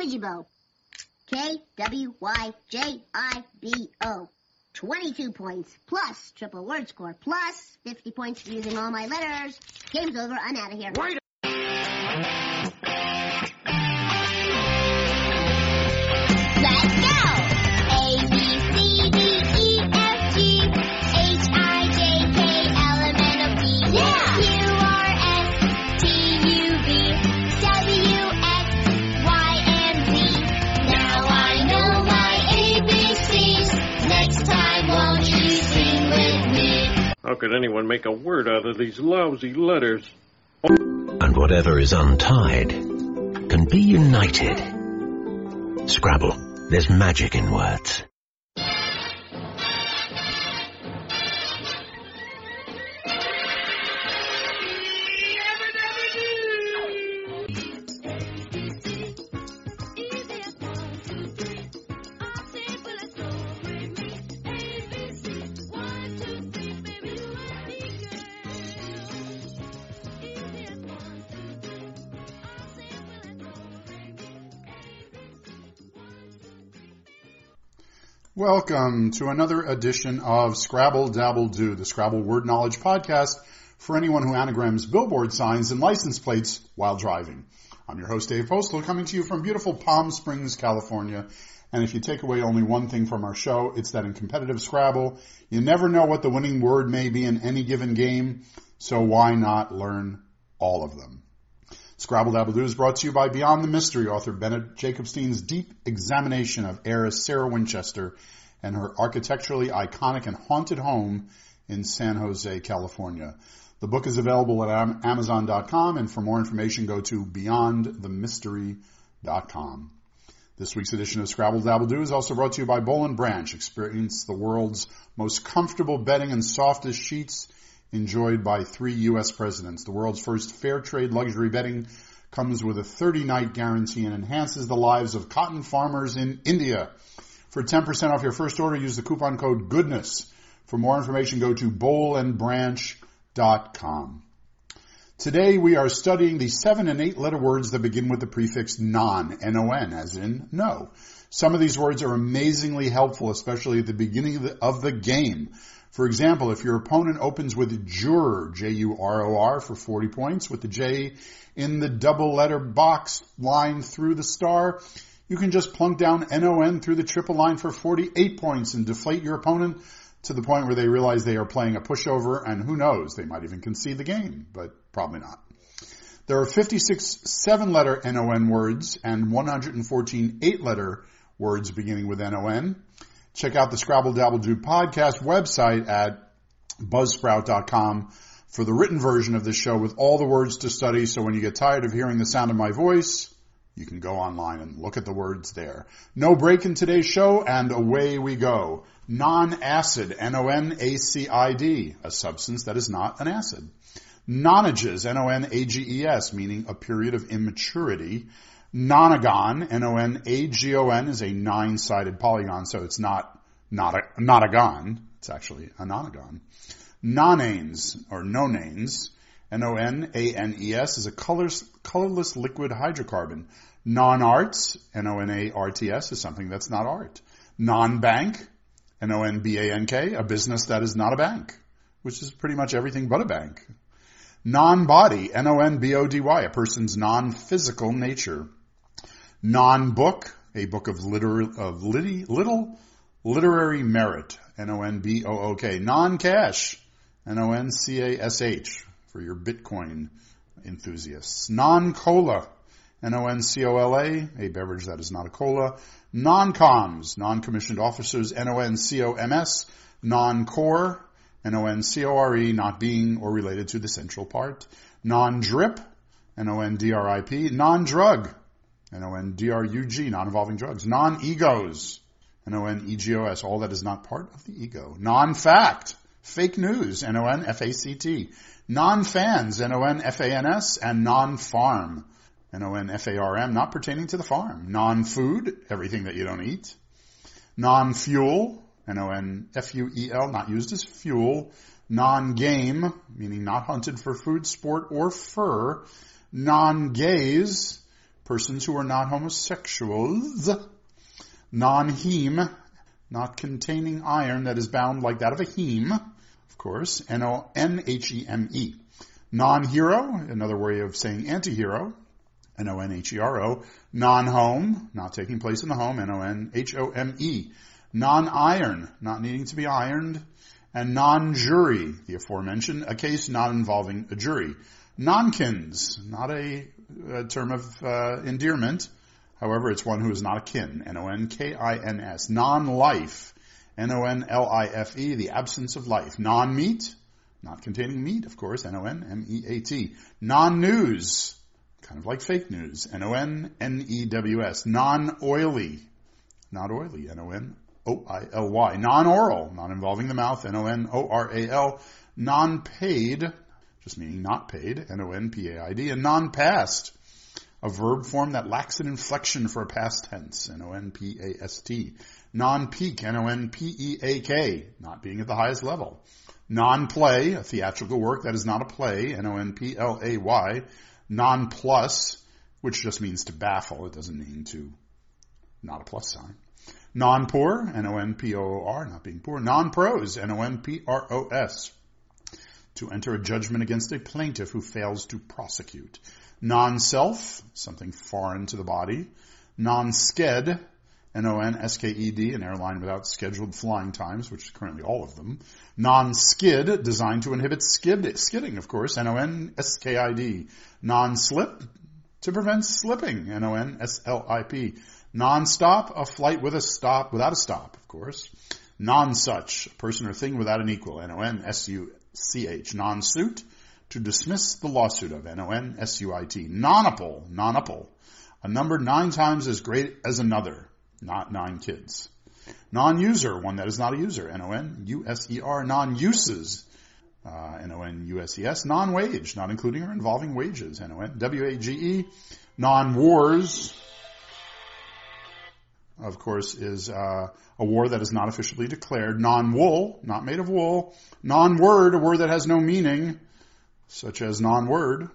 Kwyjibo. K-W-Y-J-I-B-O. 22 points, plus triple word score, plus 50 points using all my letters. Game's over, I'm out of here. Wait How could anyone make a word out of these lousy letters? and whatever is untied can be united. Scrabble, there's magic in words. Welcome to another edition of Scrabble Dabble Do, the Scrabble Word Knowledge Podcast for anyone who anagrams billboard signs and license plates while driving. I'm your host Dave Postal coming to you from beautiful Palm Springs, California. And if you take away only one thing from our show, it's that in competitive Scrabble, you never know what the winning word may be in any given game, so why not learn all of them? Scrabble Dabble Do is brought to you by Beyond the Mystery, author Bennett Jacobstein's deep examination of heiress Sarah Winchester and her architecturally iconic and haunted home in San Jose, California. The book is available at Amazon.com, and for more information, go to BeyondTheMystery.com. This week's edition of Scrabble Dabble Do is also brought to you by Boll and Branch. Experience the world's most comfortable bedding and softest sheets enjoyed by three U.S. presidents. The world's first fair trade luxury bedding comes with a 30 night guarantee and enhances the lives of cotton farmers in India. For 10% off your first order, use the coupon code GOODNESS. For more information, go to bollandbranch.com. Today we are studying the seven and eight letter words that begin with the prefix non, N-O-N, as in no. Some of these words are amazingly helpful, especially at the beginning of the, of the game. For example, if your opponent opens with juror, J-U-R-O-R, for 40 points, with the J in the double letter box line through the star, you can just plunk down N-O-N through the triple line for 48 points and deflate your opponent to the point where they realize they are playing a pushover and who knows, they might even concede the game, but probably not. There are 56 seven letter NON words and 114 eight letter words beginning with NON. Check out the Scrabble Dabble Do podcast website at buzzsprout.com for the written version of this show with all the words to study. So when you get tired of hearing the sound of my voice, you can go online and look at the words there. No break in today's show and away we go. Non-acid, N-O-N-A-C-I-D, a substance that is not an acid. Nonages, N-O-N-A-G-E-S, meaning a period of immaturity. Nonagon, N-O-N-A-G-O-N, is a nine-sided polygon, so it's not, not a, not a gon. It's actually a nonagon. Nonanes, or nonanes, N-O-N-A-N-E-S, is a colorless, colorless liquid hydrocarbon. Non-arts, N-O-N-A-R-T-S, is something that's not art. Non-bank, N-O-N-B-A-N-K, a business that is not a bank, which is pretty much everything but a bank. Non-body, N-O-N-B-O-D-Y, a person's non-physical nature. Non-book, a book of, liter- of litty, little literary merit, N-O-N-B-O-O-K. Non-cash, N-O-N-C-A-S-H, for your Bitcoin enthusiasts. Non-cola, N-O-N-C-O-L-A, a beverage that is not a cola. Non-coms, non-commissioned officers, N-O-N-C-O-M-S. Non-core, N-O-N-C-O-R-E, not being or related to the central part. Non-drip, N-O-N-D-R-I-P. Non-drug, N-O-N-D-R-U-G, non-involving drugs. Non-egos, N-O-N-E-G-O-S, all that is not part of the ego. Non-fact, fake news, N-O-N-F-A-C-T. Non-fans, N-O-N-F-A-N-S, and non-farm, N-O-N-F-A-R-M, not pertaining to the farm. Non-food, everything that you don't eat. Non-fuel, N-O-N-F-U-E-L, not used as fuel. Non-game, meaning not hunted for food, sport, or fur. Non-gaze, persons who are not homosexuals. Non-heme, not containing iron that is bound like that of a heme, of course. N-O-N-H-E-M-E. Non-hero, another way of saying anti-hero. N-O-N-H-E-R-O. Non-home, not taking place in the home. N-O-N-H-O-M-E. Non-iron, not needing to be ironed. And non-jury, the aforementioned, a case not involving a jury. Nonkins, not a, a term of uh, endearment. However, it's one who is not a kin. N-O-N-K-I-N-S. Non-life. N-O-N-L-I-F-E, the absence of life. Non-meat, not containing meat, of course. N-O-N-M-E-A-T. Non-news, kind of like fake news. N-O-N-N-E-W-S. Non-oily, not oily. N-O-N-O-I-L-Y. Non-oral, not involving the mouth. N-O-N-O-R-A-L. Non-paid, just meaning not paid. N-O-N-P-A-I-D. And non-past, a verb form that lacks an inflection for a past tense. N-O-N-P-A-S-T. Non-peak. N-O-N-P-E-A-K. Not being at the highest level. Non-play, a theatrical work that is not a play. N-O-N-P-L-A-Y. Non-plus, which just means to baffle. It doesn't mean to, not a plus sign. Non-poor, N-O-N-P-O-O-R, not being poor. Non-pros, N-O-N-P-R-O-S. To enter a judgment against a plaintiff who fails to prosecute. Non-self, something foreign to the body. Non-sked, N-O-N-S-K-E-D, an airline without scheduled flying times, which is currently all of them. Non-skid, designed to inhibit skid, skidding, of course, N-O-N-S-K-I-D. Non-slip, to prevent slipping, N-O-N-S-L-I-P. Non-stop, a flight with a stop, without a stop, of course. Non-such, a person or thing without an equal, N-O-N-S-U-C-H. Non-suit, to dismiss the lawsuit of, N-O-N-S-U-I-T. Nonuple, nonuple, a number nine times as great as another, not nine kids. Non-user, one that is not a user, N-O-N-U-S-E-R. Non-uses, uh, N-O-N-U-S-E-S. Non-wage, not including or involving wages, N-O-N-W-A-G-E. Non-wars, of course, is uh, a war that is not officially declared. Non-wool, not made of wool. Non-word, a word that has no meaning, such as non-word,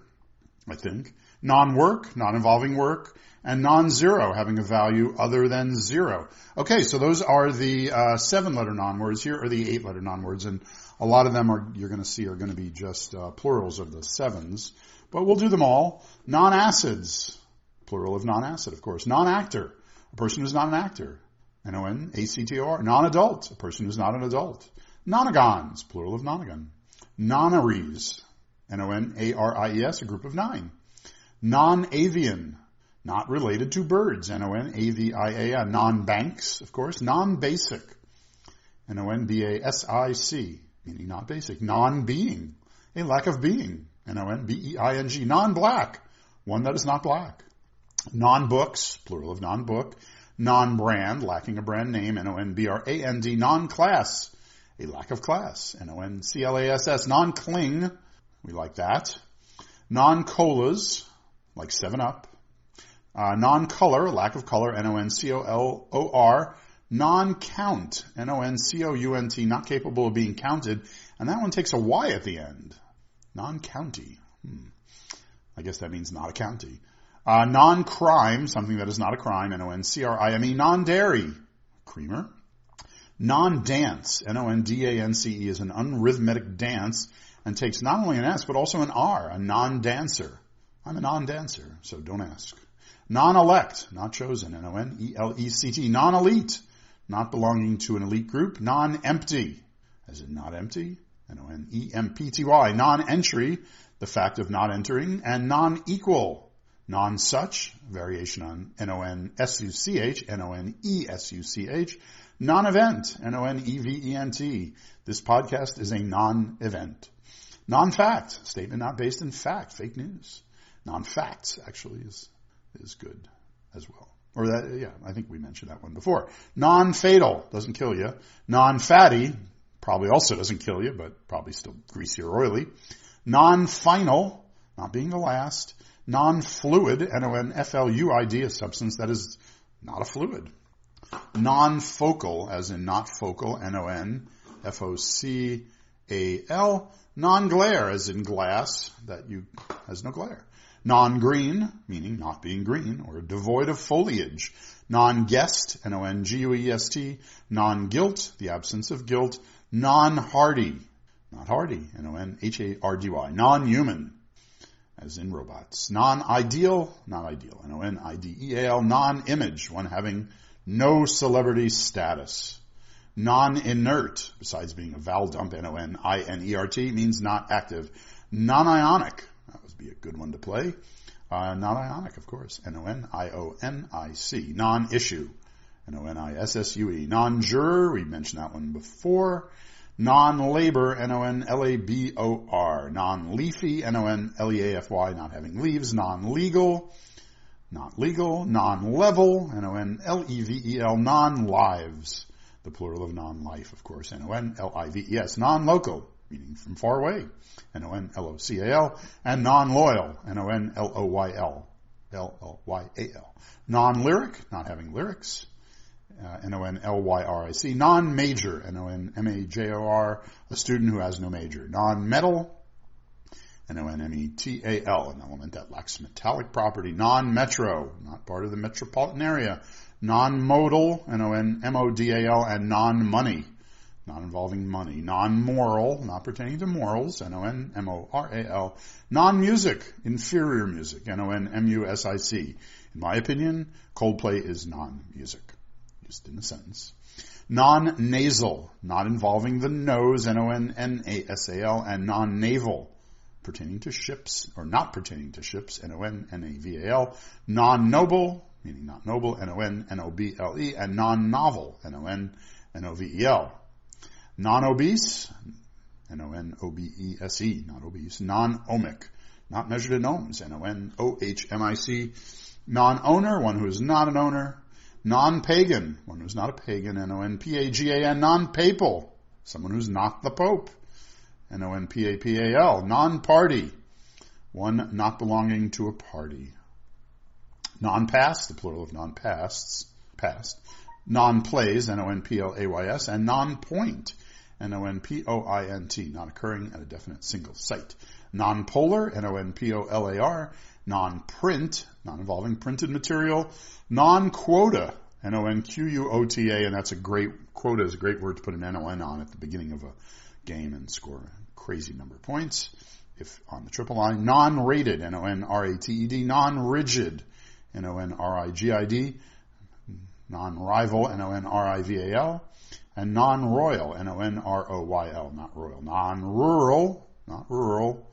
I think. Non-work, not involving work. And non-zero, having a value other than zero. Okay, so those are the uh, seven-letter non-words. Here are the eight-letter non-words, and a lot of them are you're going to see are going to be just uh, plurals of the sevens. But we'll do them all. Non-acids, plural of non-acid, of course. Non-actor, a person who's not an actor. N-O-N-A-C-T-O-R. Non-adult, a person who's not an adult. Nonagons, plural of nonagon. Nonaries, N-O-N-A-R-I-E-S, a group of nine. Non-avian, not related to birds, N-O-N-A-V-I-A-N. Non-banks, of course. Non-basic, N-O-N-B-A-S-I-C, meaning not basic. Non-being, a lack of being, N-O-N-B-E-I-N-G. Non-black, one that is not black. Non-books, plural of non-book. Non-brand, lacking a brand name, N-O-N-B-R-A-N-D. Non-class, a lack of class, N-O-N-C-L-A-S-S. Non-cling, we like that. Non-colas, like 7-Up. Uh, non-color, lack of color, N-O-N-C-O-L-O-R. Non-count, N-O-N-C-O-U-N-T, not capable of being counted. And that one takes a Y at the end. Non-county. Hmm. I guess that means not a county. Uh, non-crime, something that is not a crime, N-O-N-C-R-I-M-E. Non-dairy, creamer. Non-dance, N-O-N-D-A-N-C-E is an unrhythmic dance and takes not only an S but also an R, a non-dancer. I'm a non-dancer, so don't ask. Non-elect, not chosen, N-O-N-E-L-E-C-T. Non-elite, not belonging to an elite group. Non-empty, as in not empty, N-O-N-E-M-P-T-Y. Non-entry, the fact of not entering. And non-equal, non-such, variation on N-O-N-S-U-C-H, N-O-N-E-S-U-C-H. Non-event, N-O-N-E-V-E-N-T. This podcast is a non-event. Non-fact, statement not based in fact, fake news. Non-facts actually is, is good as well. Or that, yeah, I think we mentioned that one before. Non-fatal, doesn't kill you. Non-fatty, probably also doesn't kill you, but probably still greasy or oily. Non-final, not being the last. Non-fluid, N-O-N-F-L-U-I-D, a substance that is not a fluid. Non-focal, as in not focal, N-O-N-F-O-C-A-L. Non-glare, as in glass, that you, has no glare. Non-green, meaning not being green, or devoid of foliage. Non-guest, N-O-N-G-U-E-S-T. Non-guilt, the absence of guilt. Non-hardy, not hardy, N-O-N-H-A-R-D-Y. Non-human, as in robots. Non-ideal, not ideal, N-O-N-I-D-E-A-L. Non-image, one having no celebrity status. Non-inert, besides being a vowel dump, N-O-N-I-N-E-R-T, means not active. Non-ionic, that would be a good one to play. Uh, non-ionic, of course, N-O-N-I-O-N-I-C. Non-issue, N-O-N-I-S-S-U-E. Non-juror, we mentioned that one before. Non-labor, N-O-N-L-A-B-O-R. Non-leafy, N-O-N-L-E-A-F-Y, not having leaves. Non-legal, not legal. Non-level, N-O-N-L-E-V-E-L. Non-lives, the plural of non-life, of course, N-O-N-L-I-V-E-S. Non-local, meaning from far away, N-O-N-L-O-C-A-L. And non-loyal, N-O-N-L-O-Y-L, L-O-Y-A-L. Non-lyric, not having lyrics uh, N-O-N-L-Y-R-I-C. Non-major, N-O-N-M-A-J-O-R, a student who has no major. Non-metal, N-O-N-M-E-T-A-L, an element that lacks metallic property. Non-metro, not part of the metropolitan area. Non-modal, N-O-N-M-O-D-A-L, and non-money, not involving money. Non-moral, not pertaining to morals, N-O-N-M-O-R-A-L. Non-music, inferior music, N-O-N-M-U-S-I-C. In my opinion, Coldplay is non-music used in a sentence. Non-nasal, not involving the nose, N-O-N-N-A-S-A-L, and non-naval, pertaining to ships, or not pertaining to ships, N-O-N-N-A-V-A-L. Non-noble, meaning not noble, N-O-N-N-O-B-L-E, and non-novel, N-O-N-N-O-V-E-L. Non-obese, N-O-N-O-B-E-S-E, not obese. Non-ohmic, not measured in ohms, N-O-N-O-H-M-I-C. Non-owner, one who is not an owner. Non-pagan, one who's not a pagan, N-O-N-P-A-G-A-N. Non-papal, someone who's not the Pope, N-O-N-P-A-P-A-L. Non-party, one not belonging to a party. Non-past, the plural of non-pasts, past. Non-plays, N-O-N-P-L-A-Y-S, and non-point, N-O-N-P-O-I-N-T, not occurring at a definite single site. Non-polar, N-O-N-P-O-L-A-R, non-print, not involving printed material, non-quota, N-O-N-Q-U-O-T-A, and that's a great, quota is a great word to put an N-O-N on at the beginning of a game and score a crazy number of points. If on the triple line, non-rated, N-O-N-R-A-T-E-D, non-rigid, N-O-N-R-I-G-I-D, non-rival, N-O-N-R-I-V-A-L, and non-royal, N-O-N-R-O-Y-L, not royal, non-rural, not rural,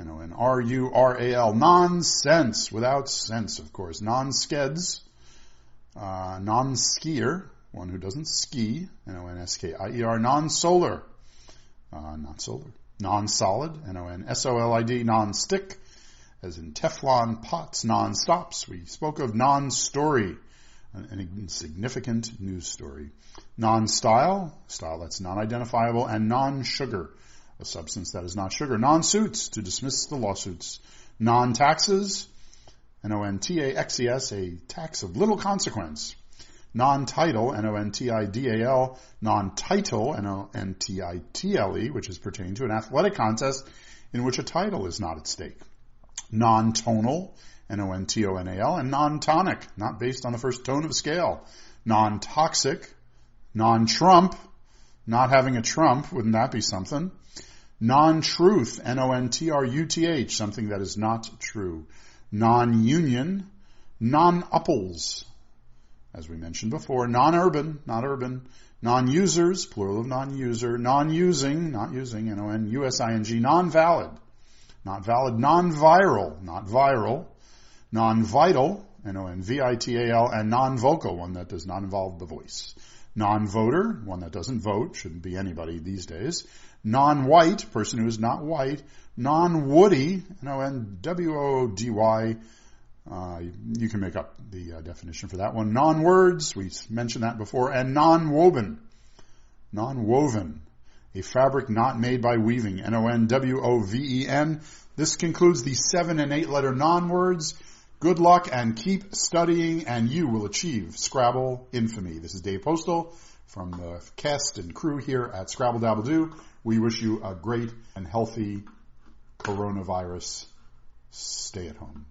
N-O-N-R-U-R-A-L, nonsense, without sense, of course, non-skeds, uh, non-skier, one who doesn't ski, N-O-N-S-K-I-E-R, non-solar, uh, not solar, non-solid, N-O-N-S-O-L-I-D, non-stick, as in Teflon pots, non-stops. We spoke of non-story, an insignificant news story. Non-style, style that's non-identifiable, and non-sugar, a substance that is not sugar. Non-suits, to dismiss the lawsuits. Non-taxes, N-O-N-T-A-X-E-S, a tax of little consequence. Non-tidal, N-O-N-T-I-D-A-L, non-title, N-O-N-T-I-T-L-E, which is pertaining to an athletic contest in which a title is not at stake. Non-tonal, N-O-N-T-O-N-A-L, and non-tonic, not based on the first tone of scale. Non-toxic, non-Trump, not having a Trump, wouldn't that be something? Non-truth, N-O-N-T-R-U-T-H, something that is not true. Non-union, nonuples, as we mentioned before, non-urban, not urban, non-users, plural of non-user, non-using, not using, N-O-N-U-S-I-N-G, non-valid, not valid, non-viral, not viral, non-vital, N-O-N-V-I-T-A-L, and non-vocal, one that does not involve the voice. Non-voter, one that doesn't vote, shouldn't be anybody these days. Non-white, person who is not white. Non-woody, N-O-N-W-O-D-Y, uh, you can make up the uh, definition for that one. Non-words, we mentioned that before, and non-woven. Non-woven, a fabric not made by weaving, N-O-N-W-O-V-E-N. This concludes the seven and eight letter non-words. Good luck and keep studying and you will achieve Scrabble infamy. This is Dave Postal from the cast and crew here at Scrabble Dabble Do. We wish you a great and healthy coronavirus stay at home.